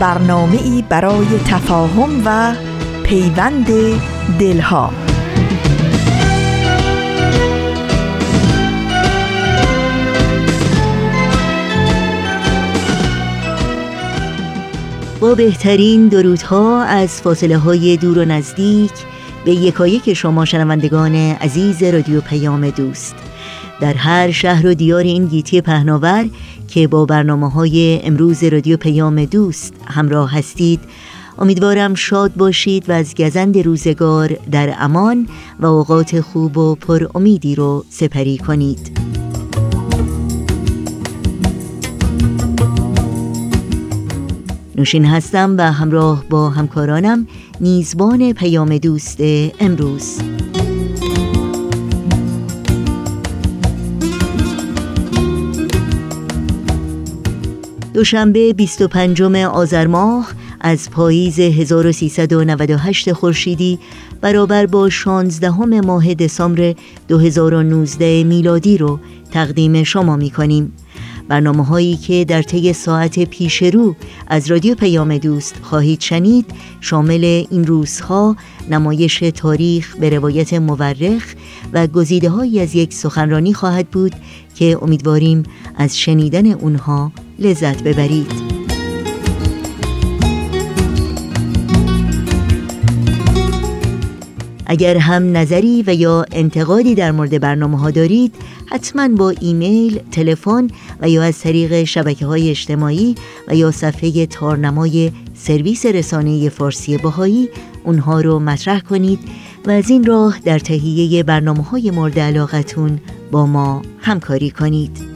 برنامه ای برای تفاهم و پیوند دلها. با بهترین درودها از فاصله های دور و نزدیک به یکایک شما شنوندگان عزیز رادیو پیام دوست. در هر شهر و دیار این گیتی پهناور که با برنامه های امروز رادیو پیام دوست همراه هستید. امیدوارم شاد باشید و از گزند روزگار در امان و اوقات خوب و پر امیدی رو سپری کنید. نوشین هستم و همراه با همکارانم میزبان پیام دوست امروز. دوشنبه 25 آذر ماه از پاییز 1398 خورشیدی برابر با 16 ماه دسامبر 2019 میلادی رو تقدیم شما می کنیم برنامه هایی که در طی ساعت پیش رو از رادیو پیام دوست خواهید شنید شامل این روزها نمایش تاریخ به روایت مورخ و گزیده هایی از یک سخنرانی خواهد بود که امیدواریم از شنیدن اونها لذت ببرید. اگر هم نظری و یا انتقادی در مورد برنامه ها دارید حتما با ایمیل، تلفن و یا از طریق شبکه های اجتماعی و یا صفحه تارنمای سرویس رسانه فارسی باهایی اونها رو مطرح کنید و از این راه در تهیه برنامه های مورد علاقتون با ما همکاری کنید.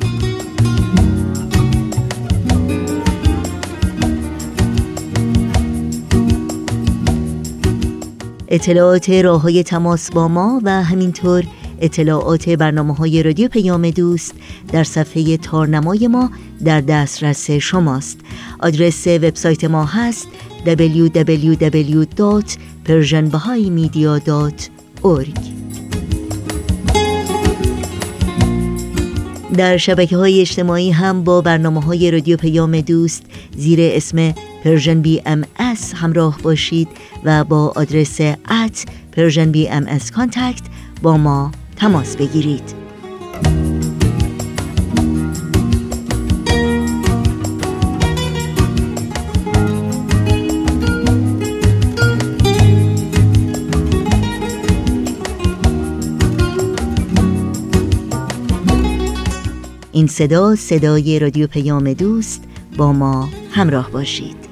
اطلاعات راه های تماس با ما و همینطور اطلاعات برنامه های رادیو پیام دوست در صفحه تارنمای ما در دسترس شماست. آدرس وبسایت ما هست www.persianbahaimedia.org در شبکه های اجتماعی هم با برنامه های رادیو پیام دوست زیر اسم Persian BMS همراه باشید و با آدرس at Persian BMS با ما تماس بگیرید. این صدا صدای رادیو پیام دوست با ما همراه باشید.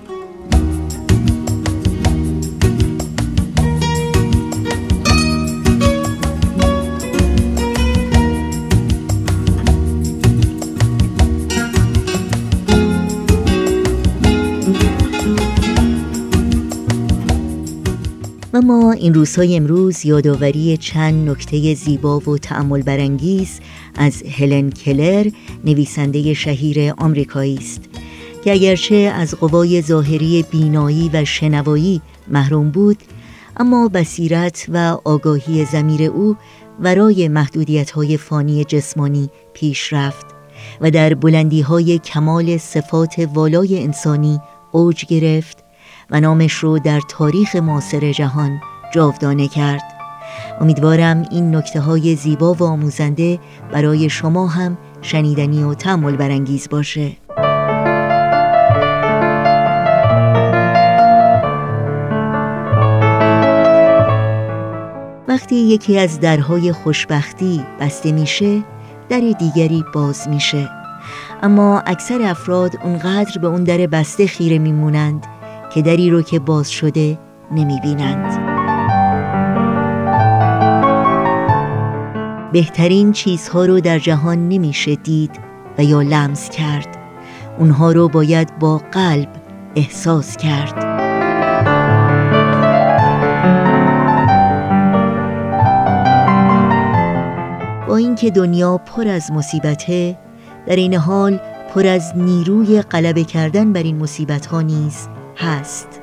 و ما این روزهای امروز یادآوری چند نکته زیبا و تعمل برانگیز از هلن کلر نویسنده شهیر آمریکایی است. که اگرچه از قوای ظاهری بینایی و شنوایی محروم بود اما بصیرت و آگاهی زمیر او ورای محدودیت های فانی جسمانی پیش رفت و در بلندی های کمال صفات والای انسانی اوج گرفت و نامش رو در تاریخ معاصر جهان جاودانه کرد. امیدوارم این نکته های زیبا و آموزنده برای شما هم شنیدنی و تعمل برانگیز باشه. وقتی یکی از درهای خوشبختی بسته میشه در دیگری باز میشه. اما اکثر افراد اونقدر به اون در بسته خیره میمونند که دری رو که باز شده نمی بینند. بهترین چیزها رو در جهان نمیشه دید و یا لمس کرد. اونها رو باید با قلب احساس کرد. با اینکه دنیا پر از مصیبته در این حال پر از نیروی غلبه کردن بر این مصیبت ها نیز هست.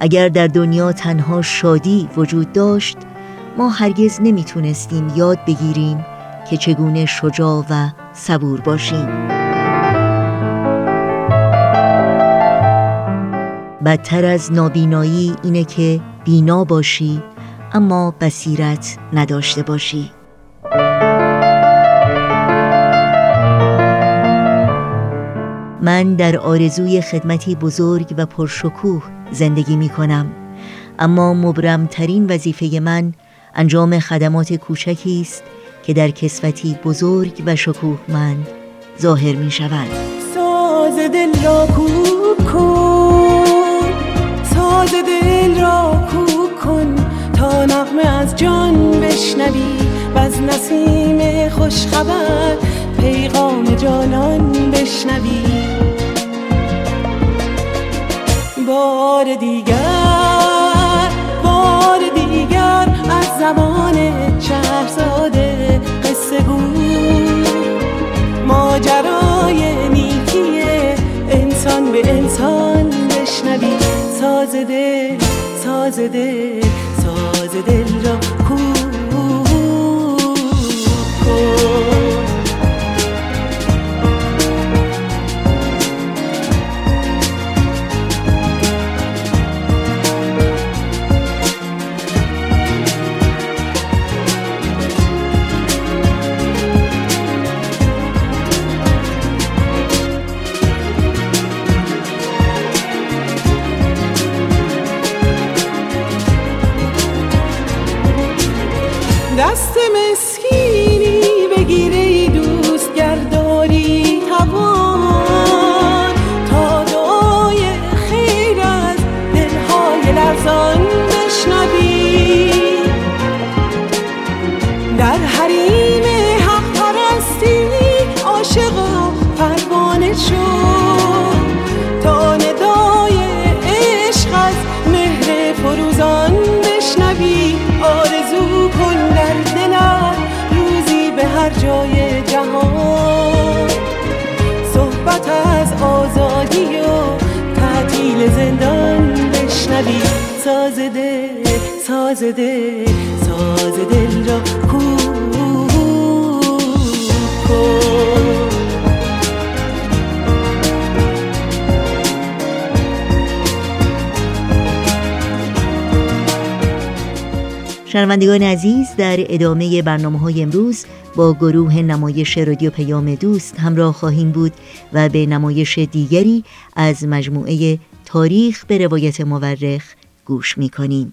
اگر در دنیا تنها شادی وجود داشت ما هرگز نمی‌تونستیم یاد بگیریم که چگونه شجاع و صبور باشیم. بدتر از نابینایی اینه که بینا باشی اما بصیرت نداشته باشی. من در آرزوی خدمتی بزرگ و پرشکوه زندگی می کنم. اما مبرمترین وظیفه من انجام خدمات کوچکی است که در کسوتی بزرگ و شکوهمند ظاهر می شوند ساز دل را کوک کن ساز دل را کوک کن تا نغمه از جان بشنوی و از نسیم خوشخبر پیغام جانان بشنوی. بار دیگر بار دیگر از زبان شهرزاده قصه گو. ماجرای نیکی انسان به انسان بشنوی. ساز دل ساز دل ساز دل را کو. در ادامه برنامه های امروز با گروه نمایش رادیو پیام دوست همراه خواهیم بود و به نمایش دیگری از مجموعه تاریخ به روایت مورخ گوش می کنیم.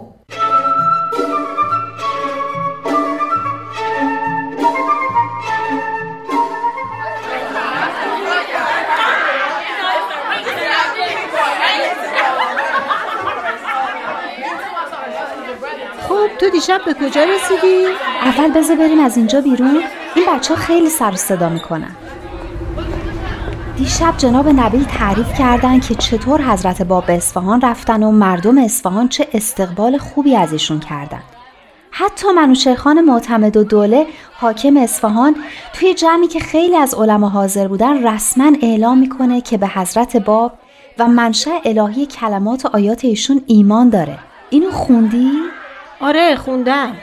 دیشب به کجا رسیدی؟ اول بذار بریم از اینجا بیرون این بچه ها خیلی سر صدا می‌کنن دیشب جناب نبیل تعریف کردن که چطور حضرت باب به اصفهان رفتن و مردم اصفهان چه استقبال خوبی از ایشون کردن حتی منوچرخان معتمد و دوله حاکم اصفهان توی جمعی که خیلی از علما حاضر بودن رسما اعلام می‌کنه که به حضرت باب و منشأ الهی کلمات و آیات ایشون ایمان داره اینو خوندی؟ آره خوندم.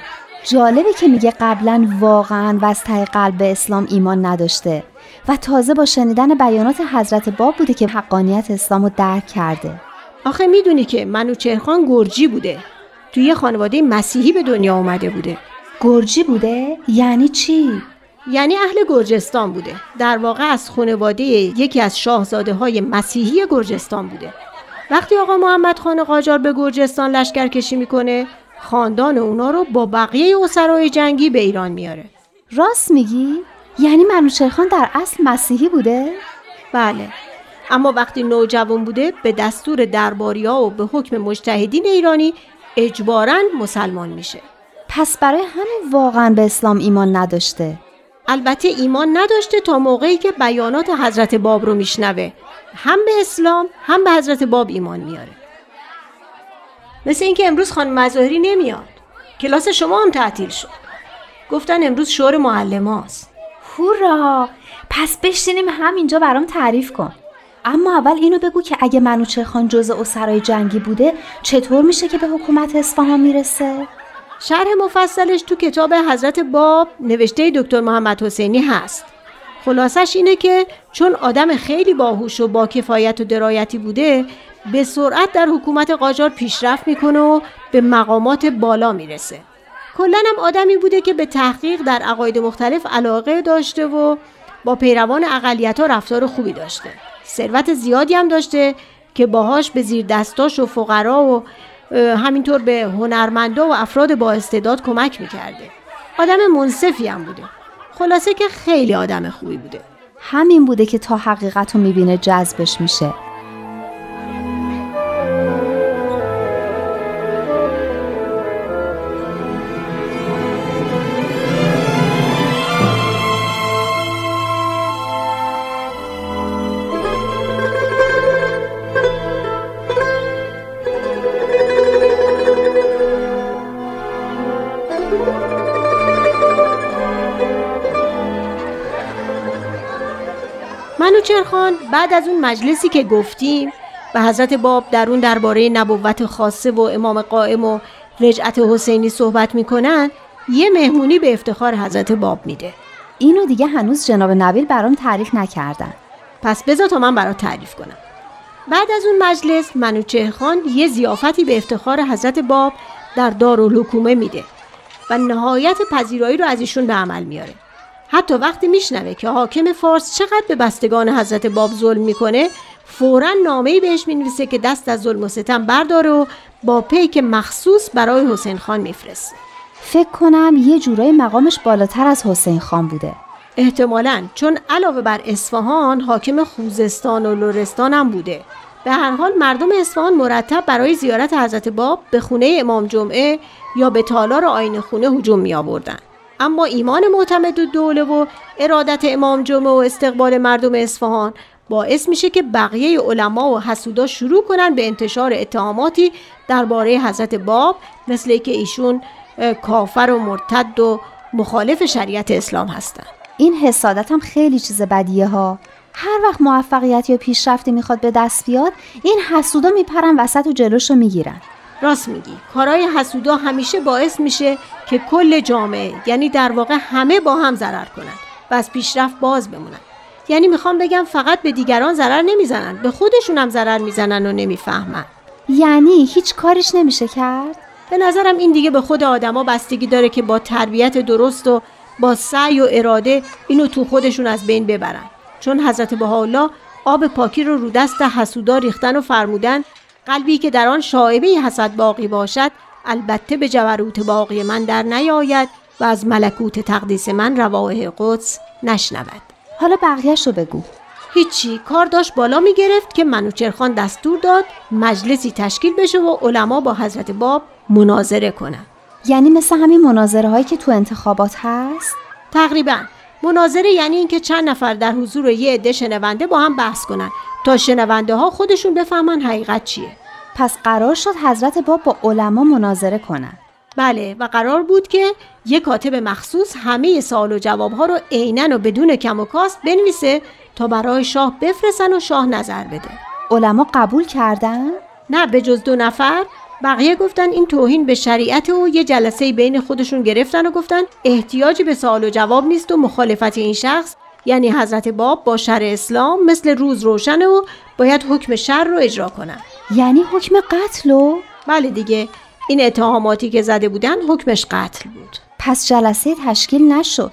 جالبه که میگه قبلا واقعا و از ته قلب به اسلام ایمان نداشته و تازه با شنیدن بیانات حضرت باب بوده که حقانیت اسلام رو درک کرده. آخه می‌دونی که منوچهرخان گرجی بوده. توی یه خانواده مسیحی به دنیا اومده بوده. گرجی بوده؟ یعنی چی؟ یعنی اهل گرجستان بوده. در واقع از خانواده یکی از شاهزاده های مسیحی گرجستان بوده. وقتی آقا محمد خان قاجار به گرجستان لشکر کشی می‌کنه خاندان اونا رو با بقیه اسرای جنگی به ایران میاره. راست میگی؟ یعنی منوچرخان در اصل مسیحی بوده؟ بله. اما وقتی نوجوان بوده به دستور درباریا و به حکم مجتهدین ایرانی اجبارا مسلمان میشه. پس برای همین واقعا به اسلام ایمان نداشته. البته ایمان نداشته تا موقعی که بیانات حضرت باب رو میشنوه. هم به اسلام هم به حضرت باب ایمان میاره. مثل اینکه امروز خانم مظاهری نمیاد. کلاس شما هم تعطیل شد. گفتن امروز شور معلماست هورا! پس بشینیم همینجا برام تعریف کن. اما اول اینو بگو که اگه منوچهر جزء اسرای جنگی بوده چطور میشه که به حکومت اصفهان می‌رسه؟ شرح مفصلش تو کتاب حضرت باب نوشته دکتر محمد حسینی هست. خلاصش اینه که چون آدم خیلی باهوش و با کفایت و درایتی بوده به سرعت در حکومت قاجار پیشرفت می‌کنه و به مقامات بالا می‌رسه. کلا هم آدمی بوده که به تحقیق در عقاید مختلف علاقه داشته و با پیروان اقلیت ها رفتار خوبی داشته. ثروت زیادی هم داشته که باهاش به زیر دستاش و فقرا و همینطور به هنرمندا و افراد با استعداد کمک می‌کرده. آدم منصفی هم بوده. خلاصه که خیلی آدم خوبی بوده. همین بوده که تا حقیقت رو می‌بینه جذبش میشه. منوچرخان بعد از اون مجلسی که گفتیم و حضرت باب در اون درباره نبوت خاصه و امام قائم و رجعت حسینی صحبت می‌کنن یه مهمونی به افتخار حضرت باب میده. اینو دیگه هنوز جناب نبیل برام تعریف نکردن. پس بذار تا من برات تعریف کنم. بعد از اون مجلس منوچهرخان یه زیافتی به افتخار حضرت باب در دارالحکومه میده و نهایت پذیرایی رو از ایشون به عمل میاره حتی وقتی میشنوه که حاکم فارس چقدر به بستگان حضرت باب ظلم می‌کنه فورا نامه‌ای بهش می‌نویسه که دست از ظلم و ستم برداره و با پیک مخصوص برای حسین خان میفرسته. فکر کنم یه جورای مقامش بالاتر از حسین خان بوده. احتمالا چون علاوه بر اصفهان حاکم خوزستان و لرستان هم بوده. به هر حال مردم اصفهان مرتب برای زیارت حضرت باب به خونه امام جمعه یا به تالار آین خونه هجوم می آوردن. اما ایمان معتمد و دوله و ارادت امام جمعه و استقبال مردم اصفهان باعث میشه که بقیه علما و حسودا شروع کنن به انتشار اتهاماتی درباره حضرت باب مثل که ایشون کافر و مرتد و مخالف شریعت اسلام هستن. این حسادت هم خیلی چیز بدیه ها. هر وقت موفقیت یا پیشرفتی می‌خواد به دست بیاد این حسودا میپرن وسط و جلوش رو می‌گیرن. راست میگی. کارهای حسودا همیشه باعث میشه که کل جامعه یعنی در واقع همه با هم ضرر کنند و از پیشرفت باز بمونن. یعنی می‌خوام بگم فقط به دیگران ضرر نمی‌زنن به خودشون هم ضرر می‌زنن و نمی‌فهمن. یعنی هیچ کارش نمیشه کرد؟ به نظرم این دیگه به خود آدما بستگی داره که با تربیت درست و با سعی و اراده اینو تو خودشون از بین ببرن. چون حضرت بهاءالله آب پاکی رو رو دست حسودا ریختن و فرمودن قلبی که در آن شاعبه حسد باقی باشد البته به جبروت باقی من در نیاید و از ملکوت تقدیس من رواه قدس نشنود. حالا بقیهش رو بگو. هیچی. کار داشت بالا می گرفت که منوچرخان دستور داد مجلسی تشکیل بشه و علما با حضرت باب مناظره کنن یعنی مثل همین مناظره هایی که تو انتخابات هست؟ تقریبا. مناظره یعنی اینکه چند نفر در حضور یه عده شنونده با هم بحث کنن. تا شنونده ها خودشون بفهمن حقیقت چیه. پس قرار شد حضرت باب با علما مناظره کنن. بله و قرار بود که یک کاتب مخصوص همه سوال و جواب ها رو عینا و بدون کم و کاست بنویسه تا برای شاه بفرستن و شاه نظر بده. علما قبول کردن؟ نه به جز دو نفر. بقیه گفتن این توهین به شریعت و یه جلسه بین خودشون گرفتن و گفتن احتیاجی به سوال و جواب نیست و مخالفت این شخص یعنی حضرت باب با شر اسلام مثل روز روشنه و باید حکم شر رو اجرا کنن. یعنی حکم قتل و؟ بله دیگه. این اتهاماتی که زده بودن حکمش قتل بود. پس جلسه تشکیل نشد.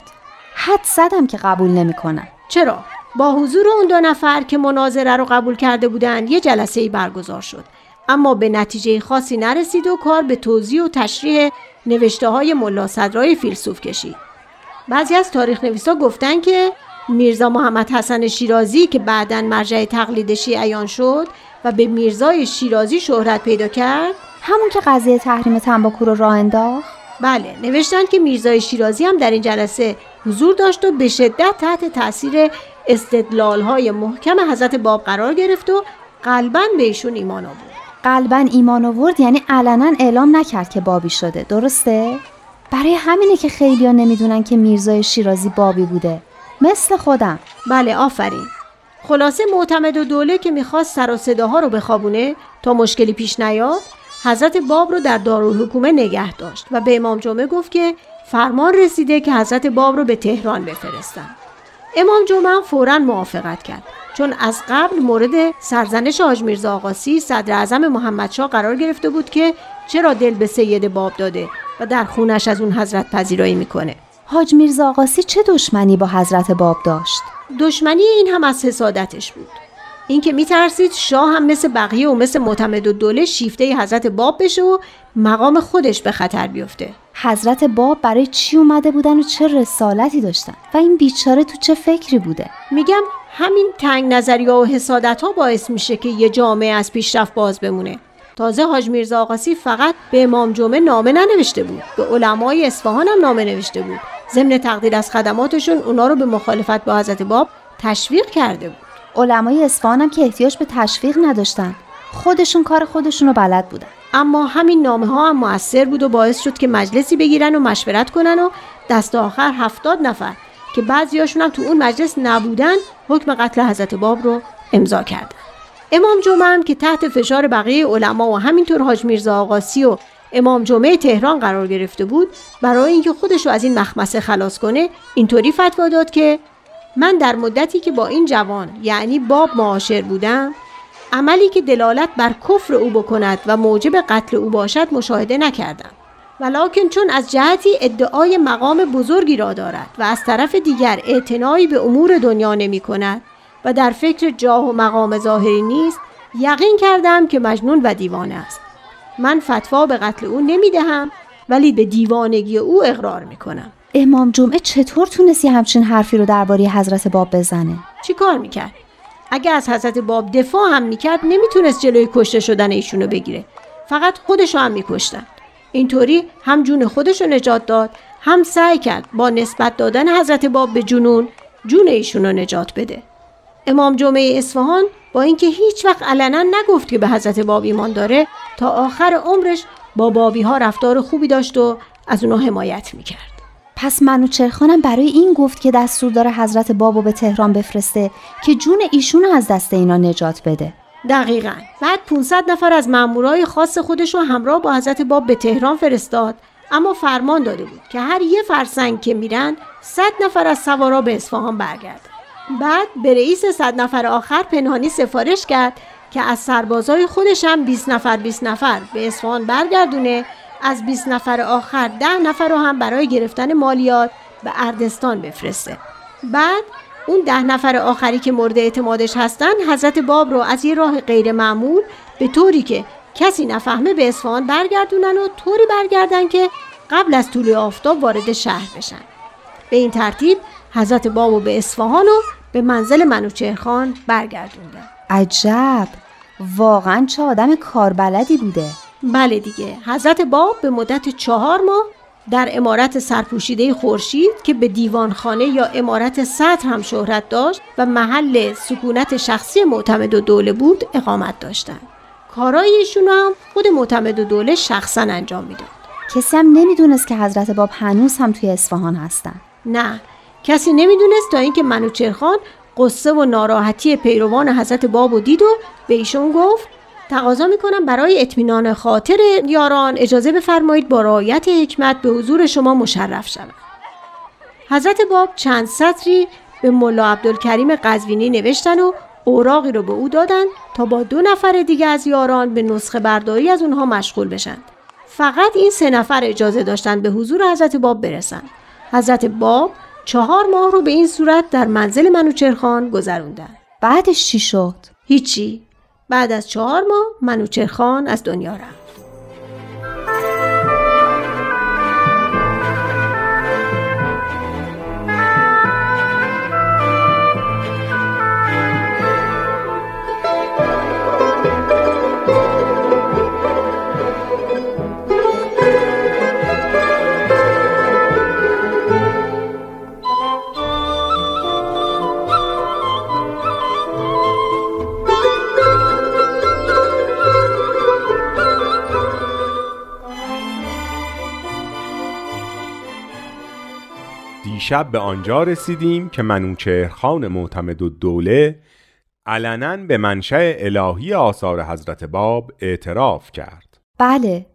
حد زدم که قبول نمی‌کنن. چرا؟ با حضور اون دو نفر که مناظره رو قبول کرده بودن یه جلسه ای برگزار شد. اما به نتیجه خاصی نرسید و کار به توضیح و تشریح نوشته های ملا صدرای فیلسوف کشید. بعضی از تاریخ نویسا گفتن که میرزا محمد حسن شیرازی که بعدا مرجع تقلید شیعیان شد و به میرزای شیرازی شهرت پیدا کرد همون که قضیه تحریم تنباکو رو راه انداخت؟ بله نوشتن که میرزای شیرازی هم در این جلسه حضور داشت و به شدت تحت تاثیر استدلال های محکم حضرت باب قرار گرفت و قلبا به ایشون ایمان آورد. قلبا ایمان آورد یعنی علنا اعلام نکرد که بابی شده. درسته؟ برای همینه که خیلیا نمی‌دونن که میرزای شیرازی بابی بوده. مثل خودم. بله آفرین. خلاصه معتمد و دوله که می‌خواست سر و صداها رو بخوابونه تا مشکلی پیش نیاد حضرت باب رو در دارالحکومه نگه داشت و به امام جمعه گفت که فرمان رسیده که حضرت باب رو به تهران بفرستن. امام جمعه فورا موافقت کرد. چون از قبل مورد سرزنش حاج میرزا آقاسی صدر اعظم محمدشاه قرار گرفته بود که چرا دل به سید باب داده و در خونش از اون حضرت پذیرایی می‌کنه. حاج میرزا آقاسی چه دشمنی با حضرت باب داشت؟ دشمنی این هم از حسادتش بود. اینکه میترسید شاه هم مثل بقیه و مثل معتمد و دوله شیفته حضرت باب بشه و مقام خودش به خطر بیفته. حضرت باب برای چی اومده بودن و چه رسالتی داشتن؟ و این بیچاره تو چه فکری بوده؟ میگم همین تنگ نظری و حسادت ها باعث میشه که یه جامعه از پیشرفت باز بمونه. تازه حاج میرزا آقاسی فقط به امام جمعه نامه ننوشته بود. به علمای اصفهان هم نامه نوشته بود. ضمن تقدیر از خدماتشون اونا رو به مخالفت با حضرت باب تشویق کرده بود. علمای اصفهان هم که احتیاج به تشویق نداشتن. خودشون کار خودشون رو بلد بودن. اما همین نامه ها هم موثر بود و باعث شد که مجلسی بگیرن و مشورت کنن و دست آخر هفتاد نفر که بعضیاشون هم تو اون مجلس نبودن حکم قتل حضرت باب رو امضا کردن امام جمعه هم که تحت فشار بقیه علما و همینطور حاج میرزا آقاسی و امام جمعه تهران قرار گرفته بود برای اینکه خودش رو از این مخمسه خلاص کنه اینطوری فتوا داد که من در مدتی که با این جوان یعنی باب معاشر بودم عملی که دلالت بر کفر او بکند و موجب قتل او باشد مشاهده نکردم. ولیکن چون از جهتی ادعای مقام بزرگی را دارد و از طرف دیگر اعتنایی به امور دنیا نمی کند و در فکر جاه و مقام ظاهری نیست یقین کردم که مجنون و دیوانه است. من فتوا به قتل او نمی دهم ولی به دیوانگی او اقرار می کنم. امام جمعه چطور تونستی همچین حرفی رو درباره حضرت باب بزنه؟ چی کار می‌کرد؟ اگه از حضرت باب دفاع هم می‌کرد نمی‌تونست جلوی کشته شدن ایشونو بگیره. فقط خودشو هم میکشتن اینطوری هم جون خودشو نجات داد هم سعی کرد با نسبت دادن حضرت باب به جنون جون ایشونو نجات بده. امام جمعه اصفهان با اینکه هیچ وقت علنا نگفت که به حضرت باب ایمان داره تا آخر عمرش با بابی ها رفتار خوبی داشت و از اونا حمایت می‌کرد. پس منوچرخانم برای این گفت که دستور داره حضرت بابو به تهران بفرسته که جون ایشون از دست اینا نجات بده. دقیقا. بعد 500 نفر از مامورای خاص خودش رو همراه با حضرت باب به تهران فرستاد. اما فرمان داده بود که هر یه فرسنگ که میرن 100 نفر از سوارا به اصفهان برگردن. بعد به رئیس 100 نفر آخر پنهانی سفارش کرد که از سربازای خودش هم 20 نفر 20 نفر به اصفهان برگردونه. از 20 نفر آخر 10 نفر رو هم برای گرفتن مالیات به اردستان بفرسته. بعد اون ده نفر آخری که مورد اعتمادش هستن حضرت باب رو از یه راه غیر معمول به طوری که کسی نفهمه به اصفهان برگردونن و طوری برگردن که قبل از طول آفتاب وارد شهر بشن. به این ترتیب حضرت بابو به اصفهان و به منزل منوچهرخان برگردوندن. عجب! واقعا چه آدم کاربلدی بوده. بله دیگه. حضرت باب به مدت چهار ماه در امارت سرپوشیده خورشید که به دیوانخانه یا امارت سطر هم شهرت داشت و محل سکونت شخصی معتمد و دوله بود اقامت داشتند. کارای ایشون هم خود معتمد و دوله شخصا انجام می‌داد. کسی هم نمی‌دونست که حضرت باب هنوز هم توی اصفهان هستن نه کسی نمی‌دونست تا اینکه منوچرخان قصه و ناراحتی پیروان حضرت باب و دید و به ایشون گفت تقاضا می‌کنم برای اطمینان خاطر یاران. اجازه بفرمایید با رعایت حکمت به حضور شما مشرف شوم. حضرت باب چند سطری به ملا عبدالکریم قزوینی نوشتن و اوراقی رو به او دادن تا با دو نفر دیگه از یاران به نسخه برداری از اونها مشغول بشن. فقط این سه نفر اجازه داشتن به حضور حضرت باب برسن. حضرت باب چهار ماه رو به این صورت در منزل منوچرخان گذروندن. بعدش چی شد؟ هیچی. بعد از چهار ماه منوچرخان از دنیا رفت. دیشب به آنجا رسیدیم که منوچهرخان معتمد و دوله علنا به منشأ الهی آثار حضرت باب اعتراف کرد بله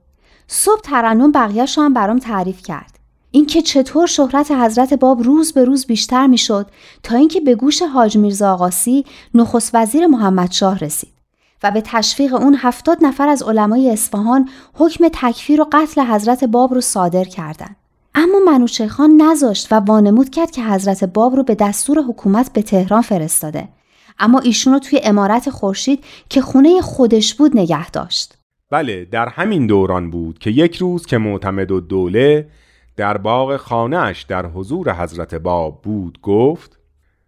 صبح ترنم بقیهش هم برام تعریف کرد اینکه چطور شهرت حضرت باب روز به روز بیشتر می‌شد تا اینکه به گوش حاج میرزا آقاسی نخست وزیر محمد شاه رسید و به تشویق اون هفتاد نفر از علمای اصفهان حکم تکفیر و قتل حضرت باب رو صادر کردند. اما منوچه خان نذاشت و وانمود کرد که حضرت باب رو به دستور حکومت به تهران فرستاده. اما ایشون رو توی امارت خورشید که خونه خودش بود نگه داشت. بله در همین دوران بود که یک روز که معتمد و دوله در باغ خانهش در حضور حضرت باب بود گفت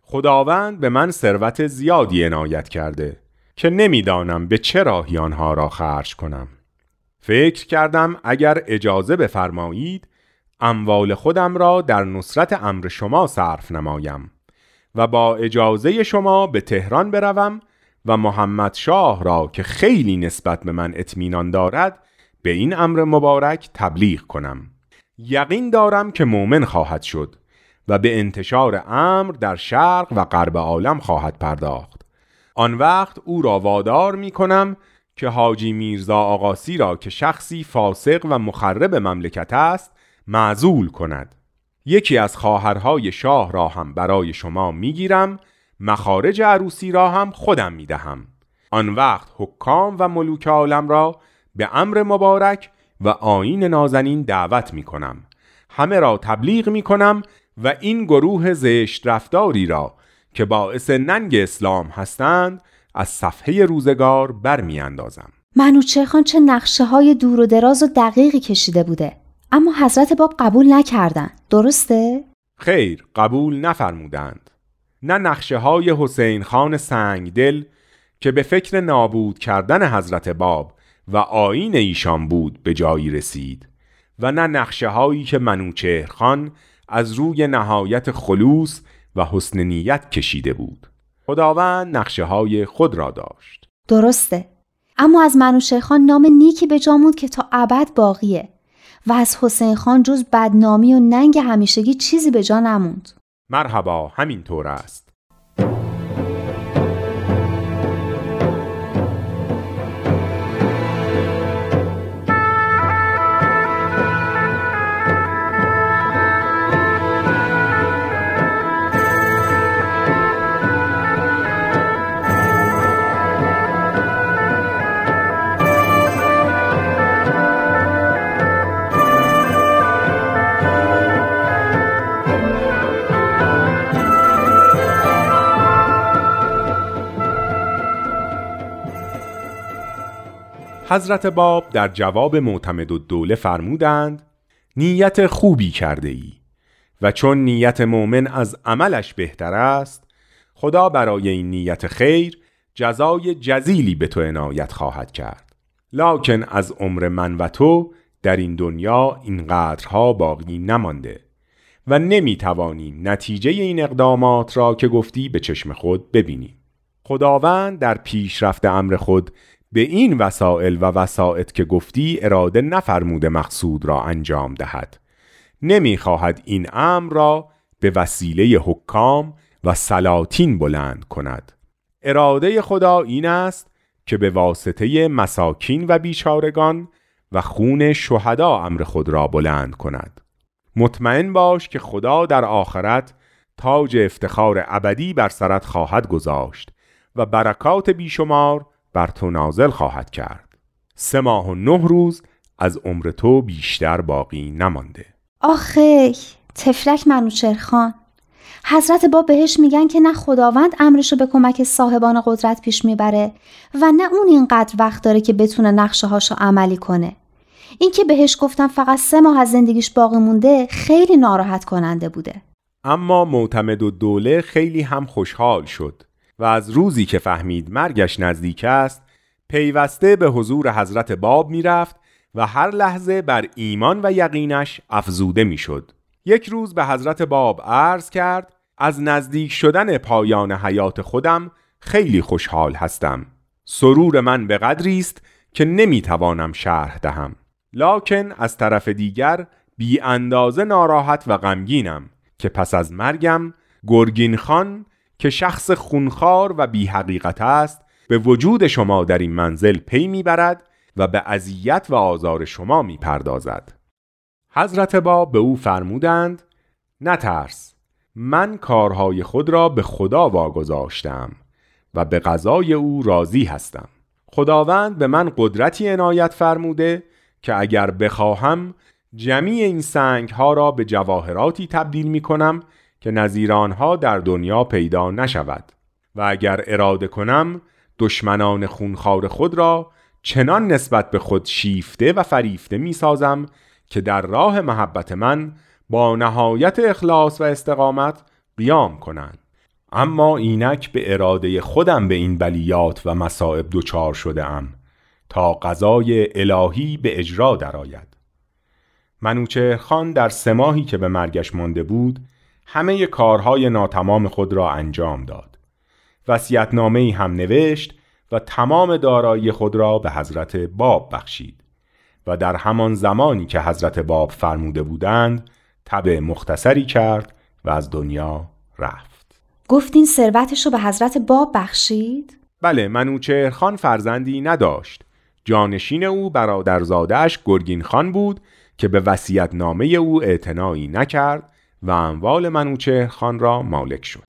خداوند به من ثروت زیادی عنایت کرده که نمی‌دانم به چه راهی آنها را خرج کنم. فکر کردم اگر اجازه بفرمایید اموال خودم را در نصرت امر شما صرف نمایم و با اجازه شما به تهران بروم و محمد شاه را که خیلی نسبت به من اطمینان دارد به این امر مبارک تبلیغ کنم. یقین دارم که مؤمن خواهد شد و به انتشار امر در شرق و غرب عالم خواهد پرداخت. آن وقت او را وادار می کنم که حاجی میرزا آقاسی را که شخصی فاسق و مخرب مملکت است معزول کند. یکی از خواهرهای شاه را هم برای شما می‌گیرم مخارج عروسی را هم خودم می‌دهم. آن وقت حکام و ملوک عالم را به امر مبارک و آین نازنین دعوت می کنم همه را تبلیغ می کنم و این گروه زشت رفتاری را که باعث ننگ اسلام هستند از صفحه روزگار برمیاندازم. منوچه خان چه نقشه های دور و دراز و دقیقی کشیده بوده. اما حضرت باب قبول نکردن. درسته؟ خیر قبول نفرمودند. نه نقشه های حسین خان سنگدل که به فکر نابود کردن حضرت باب و آین ایشان بود به جایی رسید و نه نقشه هایی که منوچهر خان از روی نهایت خلوص و حسن نیت کشیده بود. خداوند نقشه های خود را داشت. درسته. اما از منوچهر خان نام نیکی به جامود که تا ابد باقیه. و از حسین خان جز بدنامی و ننگ همیشگی چیزی به جا نموند. مرحبا همینطور است. حضرت باب در جواب معتمد و دوله فرمودند نیت خوبی کرده ای و چون نیت مؤمن از عملش بهتر است خدا برای این نیت خیر جزای جزیلی به تو عنایت خواهد کرد. لکن از عمر من و تو در این دنیا اینقدرها باقی نمانده و نمی توانیم نتیجه این اقدامات را که گفتی به چشم خود ببینیم. خداوند در پیشرفت امر خود به این وسائل و وسائط که گفتی اراده نفرموده مقصود را انجام دهد. نمی‌خواهد این امر را به وسیله حکام و سلاطین بلند کند. اراده خدا این است که به واسطه مساکین و بیچارگان و خون شهدا امر خود را بلند کند. مطمئن باش که خدا در آخرت تاج افتخار ابدی بر سرت خواهد گذاشت و برکات بیشمار بر تو نازل خواهد کرد. سه ماه و نه روز از عمر تو بیشتر باقی نمانده. آخه تفلک منوچر خان. حضرت با بهش میگن که نه خداوند امرشو به کمک صاحبان قدرت پیش می‌بره و نه اون اینقدر وقت داره که بتونه نقشه هاشو عملی کنه. این که بهش گفتن فقط سه ماه از زندگیش باقی مونده خیلی ناراحت کننده بوده. اما معتمد و دوله خیلی هم خوشحال شد. و از روزی که فهمید مرگش نزدیک است پیوسته به حضور حضرت باب می‌رفت و هر لحظه بر ایمان و یقینش افزوده می‌شد. یک روز به حضرت باب عرض کرد از نزدیک شدن پایان حیات خودم خیلی خوشحال هستم. سرور من به قدری است که نمی‌توانم شرح دهم. لکن از طرف دیگر بی اندازه ناراحت و غمگینم که پس از مرگم گرگین خان که شخص خونخوار و بی حقیقت است به وجود شما در این منزل پی می‌برد و به اذیت و آزار شما می‌پردازد. حضرت با به او فرمودند نترس من کارهای خود را به خدا واگذاشتم و به قضای او راضی هستم. خداوند به من قدرتی عنایت فرموده که اگر بخواهم جمیع این سنگ ها را به جواهراتی تبدیل می کنم که نظیرانها در دنیا پیدا نشود. و اگر اراده کنم دشمنان خونخوار خود را چنان نسبت به خود شیفته و فریفته می سازم که در راه محبت من با نهایت اخلاص و استقامت قیام کنند. اما اینک به اراده خودم به این بلیات و مصائب دچار شده ام تا قضای الهی به اجرا درآید. منوچهر خان در سه ماهی که به مرگش مانده بود همه کارهای ناتمام خود را انجام داد. وسیعتنامه ای هم نوشت و تمام دارایی خود را به حضرت باب بخشید و در همان زمانی که حضرت باب فرموده بودند تب مختصری کرد و از دنیا رفت. گفتین ثروتش رو به حضرت باب بخشید؟ بله منوچهر خان فرزندی نداشت. جانشین او برادرزادهش گرگین خان بود که به وسیعت نامه او اعتنایی نکرد و اموال منوچهر خان را مالک شد.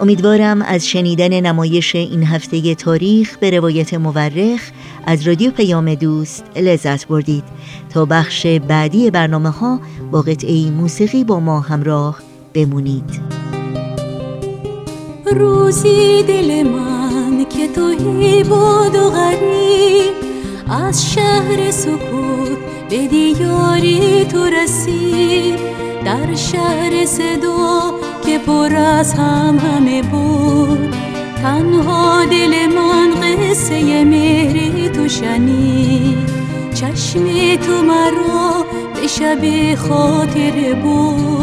امیدوارم از شنیدن نمایش این هفته تاریخ به روایت مورخ از رادیو پیام دوست لذت بردید. تا بخش بعدی برنامه ها با قطعه موسیقی با ما همراه بمونید. روزی دل من که توی بود و غریب از شهر سکوت به دیاری تو رسید در شهر صدا که پر از هم همه بود تنها دل من قصه مهری تو شنید چشم تو مرا به شب خاطر بود.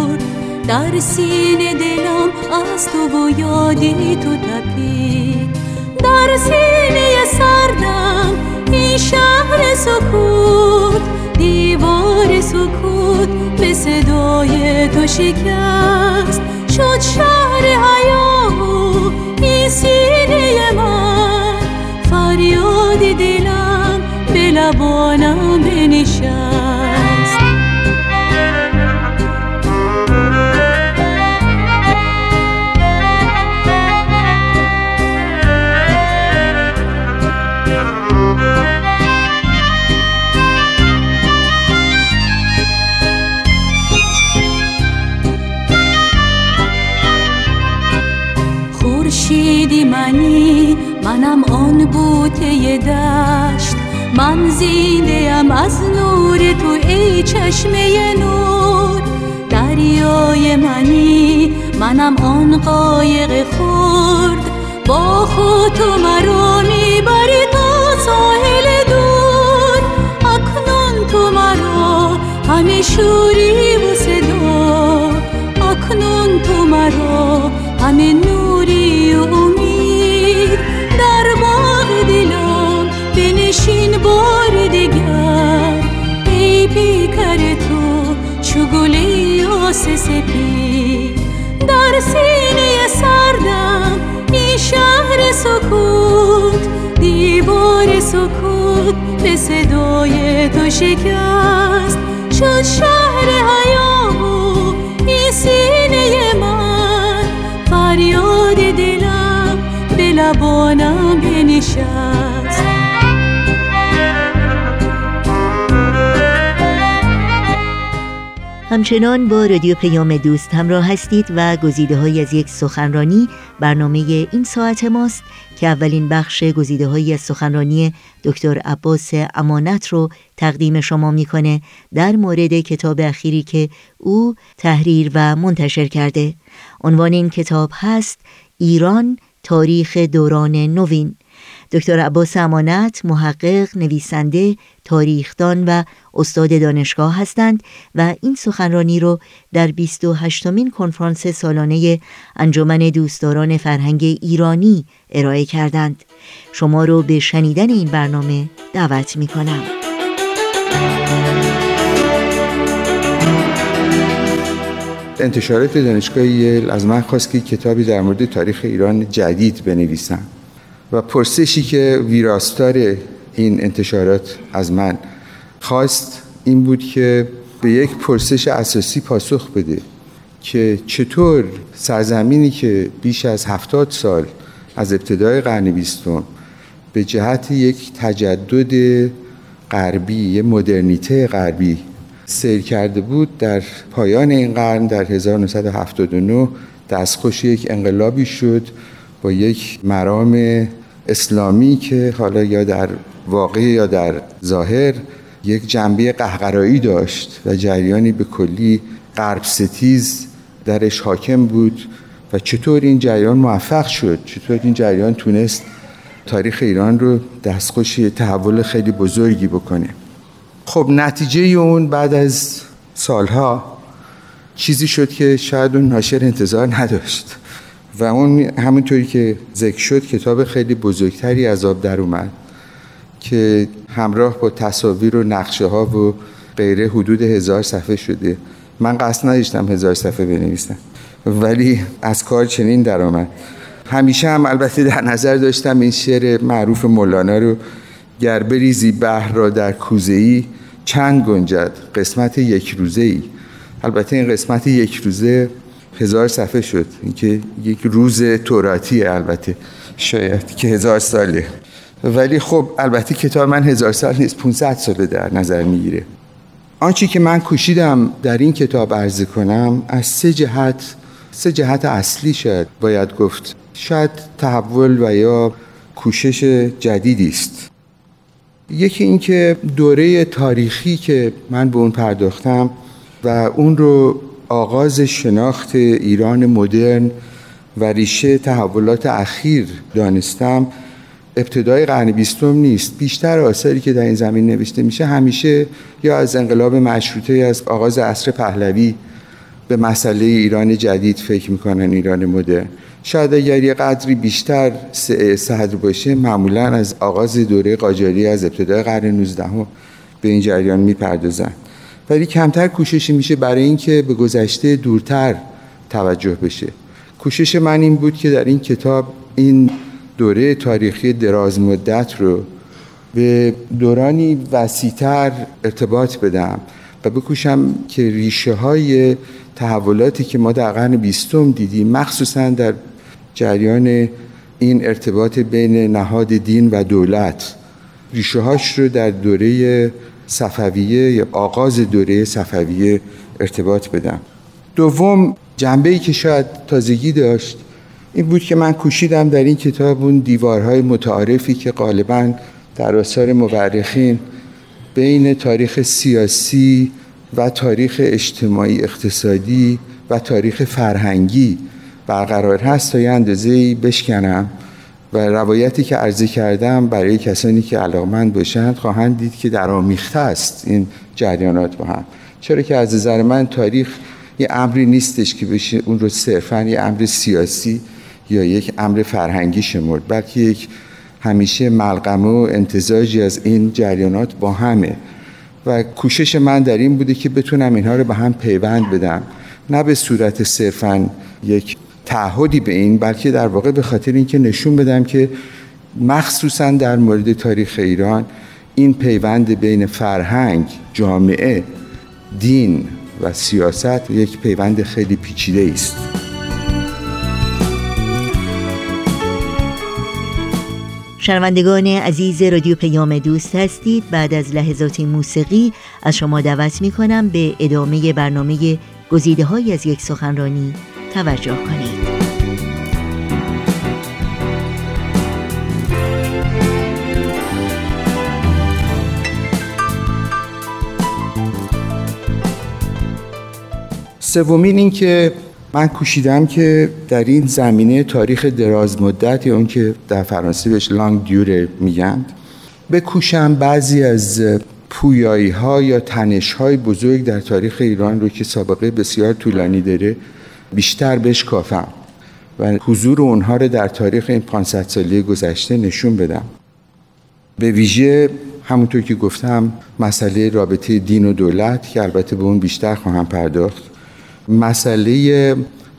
در سینه دلم از تو و یادی تو تپید. در سینه سردم این شهر سکوت دیوار سکوت به صدای تو شکست. شد شهر حیامو این سینه من. فریاد دلم به لبانم بنشست. منی منم آن بوته دشت. من زینده از نور تو ای چشمه نور. دریای منی منم آن قایق خورد با خود تو مرا می‌بری تا ساحل دور. اکنون تو مرا همه شوری و صدا اکنون تو مرا همه نوری سپید در سینه سردم این شهر سکوت دیوار سکوت به صدای تو شکست. شد شهر حیامو این سینه من فریاد دلم به لبانم بنشست. همچنان با رادیو پیام دوست همراه هستید و گزیده های از یک سخنرانی برنامه این ساعت ماست که اولین بخش گزیده های از سخنرانی دکتر عباس امانت رو تقدیم شما می‌کنه در مورد کتاب اخیری که او تحریر و منتشر کرده. عنوان این کتاب هست ایران تاریخ دوران نوین. دکتر عباس امانت محقق، نویسنده، تاریخدان و استاد دانشگاه هستند و این سخنرانی رو در 28 مین کنفرانس سالانه انجمن دوستداران فرهنگ ایرانی ارائه کردند. شما رو به شنیدن این برنامه دعوت می کنم. انتشارات دانشگاه یل از من خواست که کتابی در مورد تاریخ ایران جدید بنویسم و پرسشی که ویراستار این انتشارات از من خواست این بود که به یک پرسش اساسی پاسخ بده که چطور سرزمینی که بیش از هفتاد سال از ابتدای قرن بیستم به جهت یک تجدد غربی یه مدرنیته غربی سیر کرده بود در پایان این قرن در 1979 دستخوش یک انقلابی شد با یک مرام اسلامی که حالا یا در واقع یا در ظاهر یک جنبه قهقرایی داشت و جریانی به کلی غرب ستیز درش حاکم بود و چطور این جریان موفق شد چطور این جریان تونست تاریخ ایران رو دستخوش تحول خیلی بزرگی بکنه. خب نتیجه اون بعد از سالها چیزی شد که شاید اون ناشر انتظار نداشت. و اون همونطوری که ذکر شد کتاب خیلی بزرگتری از آب در اومد که همراه با تصاویر و نقشه ها و غیره حدود هزار صفحه شده. من قصد نداشتم هزار صفحه بنویسم ولی از کار چنین در آمد همیشه هم البته در نظر داشتم این شعر معروف مولانا رو گر بریزی بحر را در کوزه ای چند گنجد قسمت یک روزه ای البته این قسمت یک روزه هزار صفحه شد. اینکه یک روز توراتی البته. شاید که هزار ساله. ولی خب البته کتاب من هزار سال نیست 500 ساله در نظر می‌گیره. آنچه که من کوشیدم در این کتاب عرضه کنم از سه جهت سه جهت اصلی شاید باید گفت. شاید تحول و یا کوشش جدیدی است. یکی اینکه دوره تاریخی که من به اون پرداختم و اون رو آغاز شناخت ایران مدرن و ریشه تحولات اخیر دانستم ابتدای قرن بیستم نیست. بیشتر آثاری که در این زمین نوشته میشه همیشه یا از انقلاب مشروطه یا از آغاز عصر پهلوی به مسئله ایران جدید فکر می‌کنن ایران مدرن. شاید اگر یه قدری بیشتر صدر باشه معمولا از آغاز دوره قاجاری از ابتدای قرن 19 به این جریان می‌پردازن. ولی کمتر کوششی میشه برای اینکه به گذشته دورتر توجه بشه. کوشش من این بود که در این کتاب این دوره تاریخی دراز مدت رو به دورانی وسیعتر ارتباط بدم و بکوشم که ریشه های تحولاتی که ما در قرن بیستم دیدیم مخصوصا در جریان این ارتباط بین نهاد دین و دولت ریشه هاش رو در دوره صفویه یا آغاز دوره صفویه ارتباط بدم. دوم جنبه ای که شاید تازگی داشت این بود که من کوشیدم در این کتاب اون دیوارهای متعارفی که غالبا در آثار مورخین بین تاریخ سیاسی و تاریخ اجتماعی اقتصادی و تاریخ فرهنگی برقرار هست تا یه اندازه بشکنم. و روایتی که عرضه کردم برای کسانی که علاقمند باشند خواهند دید که در آمیخته است این جریانات با هم. چرا که از نظر من تاریخ یه امری نیستش که بشه اون رو صرفا یه امر سیاسی یا یک امر فرهنگی شمرد بلکه یک همیشه ملغمه و انتظاجی از این جریانات با همه. و کوشش من در این بوده که بتونم اینها رو به هم پیوند بدم. نه به صورت صرفا یک تعهدی به این بلکه در واقع به خاطر اینکه نشون بدم که مخصوصا در مورد تاریخ ایران این پیوند بین فرهنگ، جامعه، دین و سیاست یک پیوند خیلی پیچیده است. شنوندگان عزیز رادیو پیام دوست هستید بعد از لحظات موسیقی از شما دعوت می کنم به ادامه برنامه گزیده های از یک سخنرانی توجه کنید. سومین این که من کوشیدم که در این زمینه تاریخ دراز مدت یا اون که در فرانسه بهش لانگ دیوره میگن بکوشم بعضی از پویایی ها یا تنش های بزرگ در تاریخ ایران رو که سابقه بسیار طولانی داره. بیشتر بهش کافم و حضور اونها رو در تاریخ این 500 ساله گذشته نشون بدم. به ویژه همونطور که گفتم مسئله رابطه دین و دولت که البته به اون بیشتر خواهم پرداخت. مسئله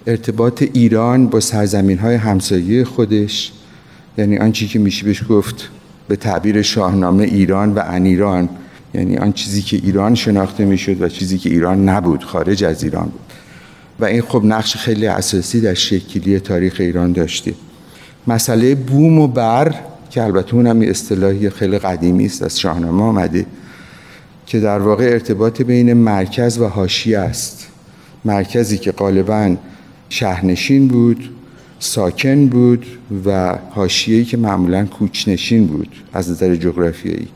ارتباط ایران با سرزمین های همسایه خودش یعنی آنچه که میشه بهش گفت به تعبیر شاهنامه ایران و انیران یعنی آن چیزی که ایران شناخته می‌شد و چیزی که ایران نبود خارج از ایران بود. و این خب نقش خیلی اساسی در شکلی تاریخ ایران داشته مسئله بوم و بر که البته اونم اصطلاحی خیلی قدیمی است از شاهنامه آمده که در واقع ارتباط بین مرکز و حاشیه است. مرکزی که غالبا شهرنشین بود ساکن بود و حاشیه‌ای که معمولا کوچنشین بود از نظر جغرافیایی.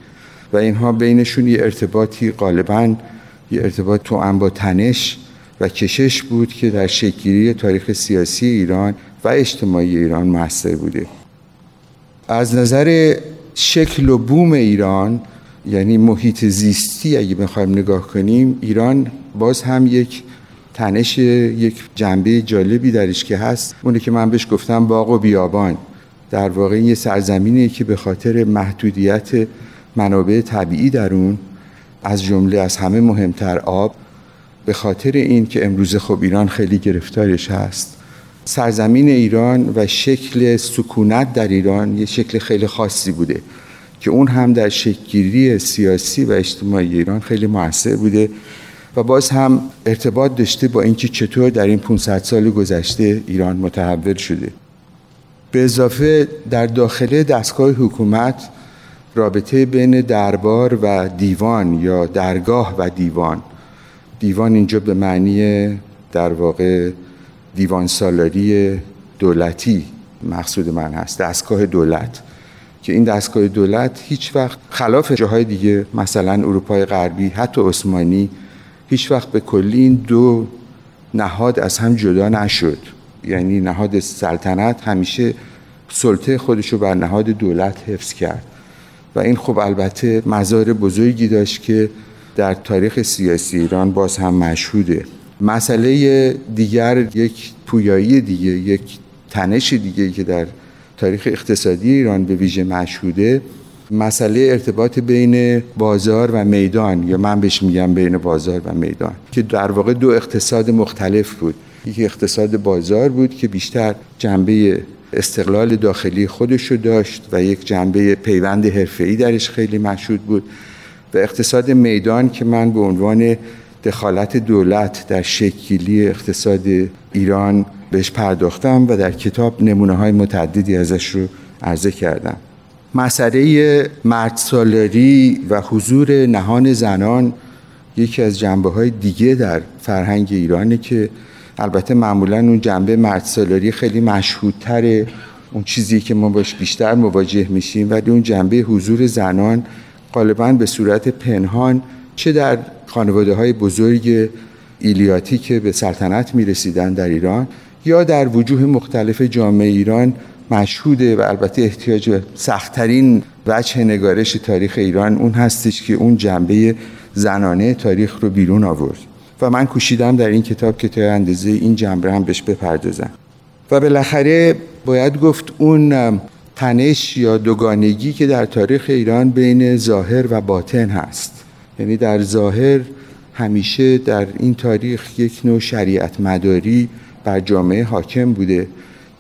و اینها بینشون یه ارتباطی غالبا یه ارتباط تو با تنش و کشش بود که در شکلی تاریخ سیاسی ایران و اجتماعی ایران محصر بوده. از نظر شکل و بوم ایران یعنی محیط زیستی اگه بخوایم نگاه کنیم ایران باز هم یک تنش یک جنبه جالبی درش که هست. اونه که من بهش گفتم باغ و بیابان. در واقع یه سرزمینی که به خاطر محدودیت منابع طبیعی در اون از جمله از همه مهمتر آب به خاطر این که امروز خب ایران خیلی گرفتارش هست سرزمین ایران و شکل سکونت در ایران یه شکل خیلی خاصی بوده که اون هم در شکلگیری سیاسی و اجتماعی ایران خیلی موثر بوده و باز هم ارتباط داشته با اینکه چطور در این 500 سال گذشته ایران متحول شده. به اضافه در داخل دستگاه حکومت رابطه بین دربار و دیوان یا درگاه و دیوان دیوان اینجا به معنی در واقع دیوان سالاری دولتی مقصود من هست دستگاه دولت که این دستگاه دولت هیچ وقت خلاف جاهای دیگه مثلا اروپای غربی حتی عثمانی هیچ وقت به کلی این دو نهاد از هم جدا نشد. یعنی نهاد سلطنت همیشه سلطه خودشو بر نهاد دولت حفظ کرد. و این خب البته مزار بزرگی داشت که در تاریخ سیاسی ایران باز هم مشهوده. مسئله دیگر یک پویایی دیگه یک تنش دیگه که در تاریخ اقتصادی ایران به ویژه مشهوده مسئله ارتباط بین بازار و میدان یا من بهش میگم بین بازار و میدان که در واقع دو اقتصاد مختلف بود. یکی اقتصاد بازار بود که بیشتر جنبه استقلال داخلی خودش رو داشت و یک جنبه پیوند حرفه‌ای درش خیلی مشهود بود. و اقتصاد میدان که من به عنوان دخالت دولت در شکلی اقتصاد ایران بهش پرداختم و در کتاب نمونه های متعددی ازش رو عرضه کردم. مسئله مرد سالاری و حضور نهان زنان یکی از جنبه های دیگه در فرهنگ ایرانه که البته معمولا اون جنبه مرد سالاری خیلی مشهودتره. اون چیزی که ما باش بیشتر مواجه میشیم ولی اون جنبه حضور زنان غالبا به صورت پنهان چه در خانواده های بزرگ ایلیاتی که به سلطنت می رسیدن در ایران یا در وجوه مختلف جامعه ایران مشهوده و البته احتیاج سختترین وجه نگارش تاریخ ایران اون هستش که اون جنبه زنانه تاریخ رو بیرون آورد. و من کوشیدم در این کتاب که تا اندازه این جنبه هم بهش بپردازم. و بالاخره باید گفت اون تنش یا دوگانگی که در تاریخ ایران بین ظاهر و باطن هست. یعنی در ظاهر همیشه در این تاریخ یک نوع شریعت مداری بر جامعه حاکم بوده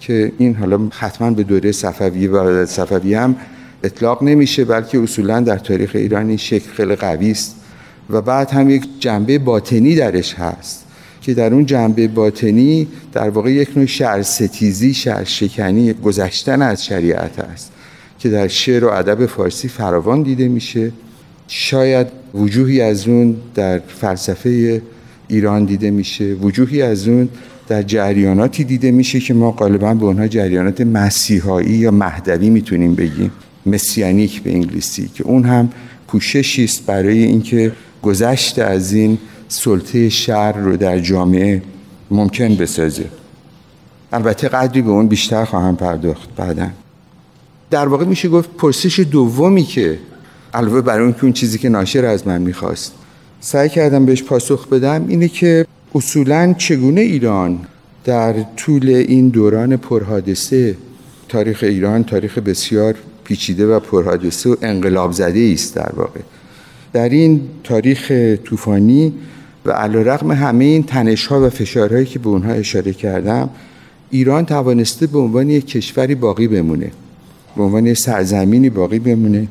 که این حالا حتما به دوره صفوی و صفوی هم اطلاق نمیشه بلکه اصولا در تاریخ ایران این شکل خیلی قوی است. و بعد هم یک جنبه باطنی درش هست. که در اون جنبه باطنی در واقع یک نوع شعر ستیزی شعر شکنی گذشتن از شریعت است که در شعر و ادب فارسی فراوان دیده میشه. شاید وجوهی از اون در فلسفه ایران دیده میشه وجوهی از اون در جریاناتی دیده میشه که ما غالبا به اونها جریانات مسیحایی یا مهدوی می‌تونیم بگیم مسیانیک به انگلیسی که اون هم کوششی است برای اینکه گذشت از این سلطه شهر رو در جامعه ممکن بسازه. البته قدری به اون بیشتر خواهم پرداخت بعدا. در واقع میشه گفت پرسش دومی که علاوه بر اون که اون چیزی که ناشر از من می‌خواست سعی کردم بهش پاسخ بدم اینه که اصولا چگونه ایران در طول این دوران پرحادثه تاریخ ایران تاریخ بسیار پیچیده و پرحادثه و انقلاب زده است در واقع. در این تاریخ طوفانی و علیرغم همه این تنش ها و فشارهایی که به اونها اشاره کردم ایران توانسته به عنوان یک کشوری باقی بمونه به عنوان سرزمینی باقی بمونه.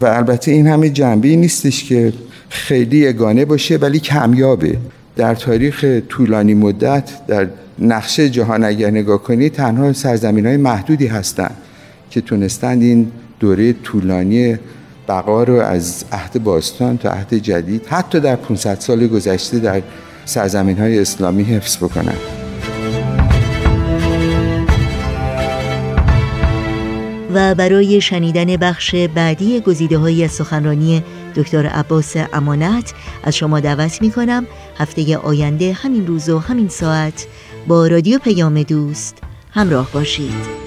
و البته این همه جنبه نیستش که خیلی یگانه باشه ولی کمیابه. در تاریخ طولانی مدت در نقشه جهان اگر نگاه کنید تنها سرزمین های محدودی هستند که تونستند این دوره طولانی بقا رو از عهد باستان تا عهد جدید حتی در 500 سال گذشته در سرزمین های اسلامی حفظ بکنند و برای شنیدن بخش بعدی گزیده های سخنرانی دکتر عباس امانت از شما دعوت می کنم هفته آینده همین روز و همین ساعت با رادیو پیام دوست همراه باشید.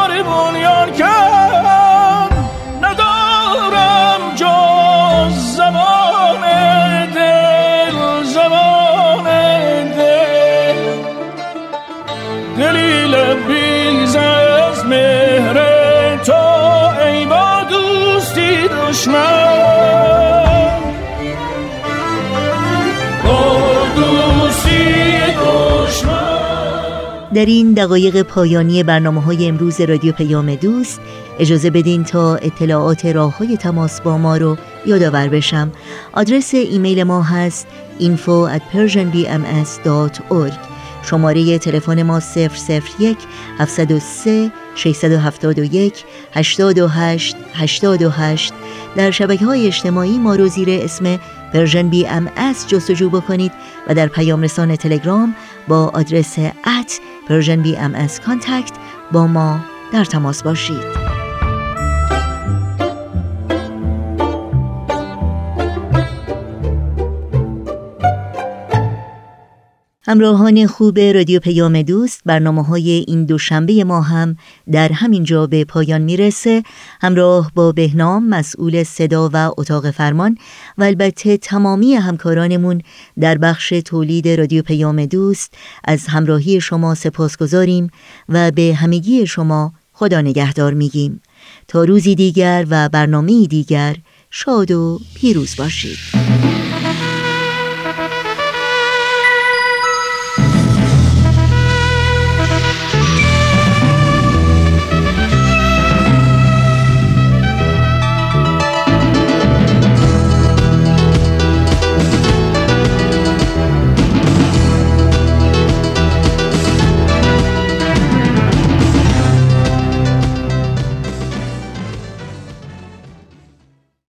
در این دقایق پایانی برنامه های امروز رادیو پیام دوست اجازه بدین تا اطلاعات راه های تماس با ما رو یادآور بشم. آدرس ایمیل ما هست info at persianbms.org شماره تلفن ما 001 703 671 828 828 در شبکه های اجتماعی ما رو زیر اسم Persian BMS جستجو بکنید و در پیام رسان تلگرام با آدرس at Persian BMS contact با ما در تماس باشید. همراهان خوب رادیو پیام دوست برنامه های این دوشنبه ما هم در همین جا به پایان می‌رسه. همراه با بهنام مسئول صدا و اتاق فرمان و البته تمامی همکارانمون در بخش تولید رادیو پیام دوست از همراهی شما سپاس گذاریم و به همگی شما خدا نگهدار میگیم. تا روزی دیگر و برنامه دیگر شاد و پیروز باشید.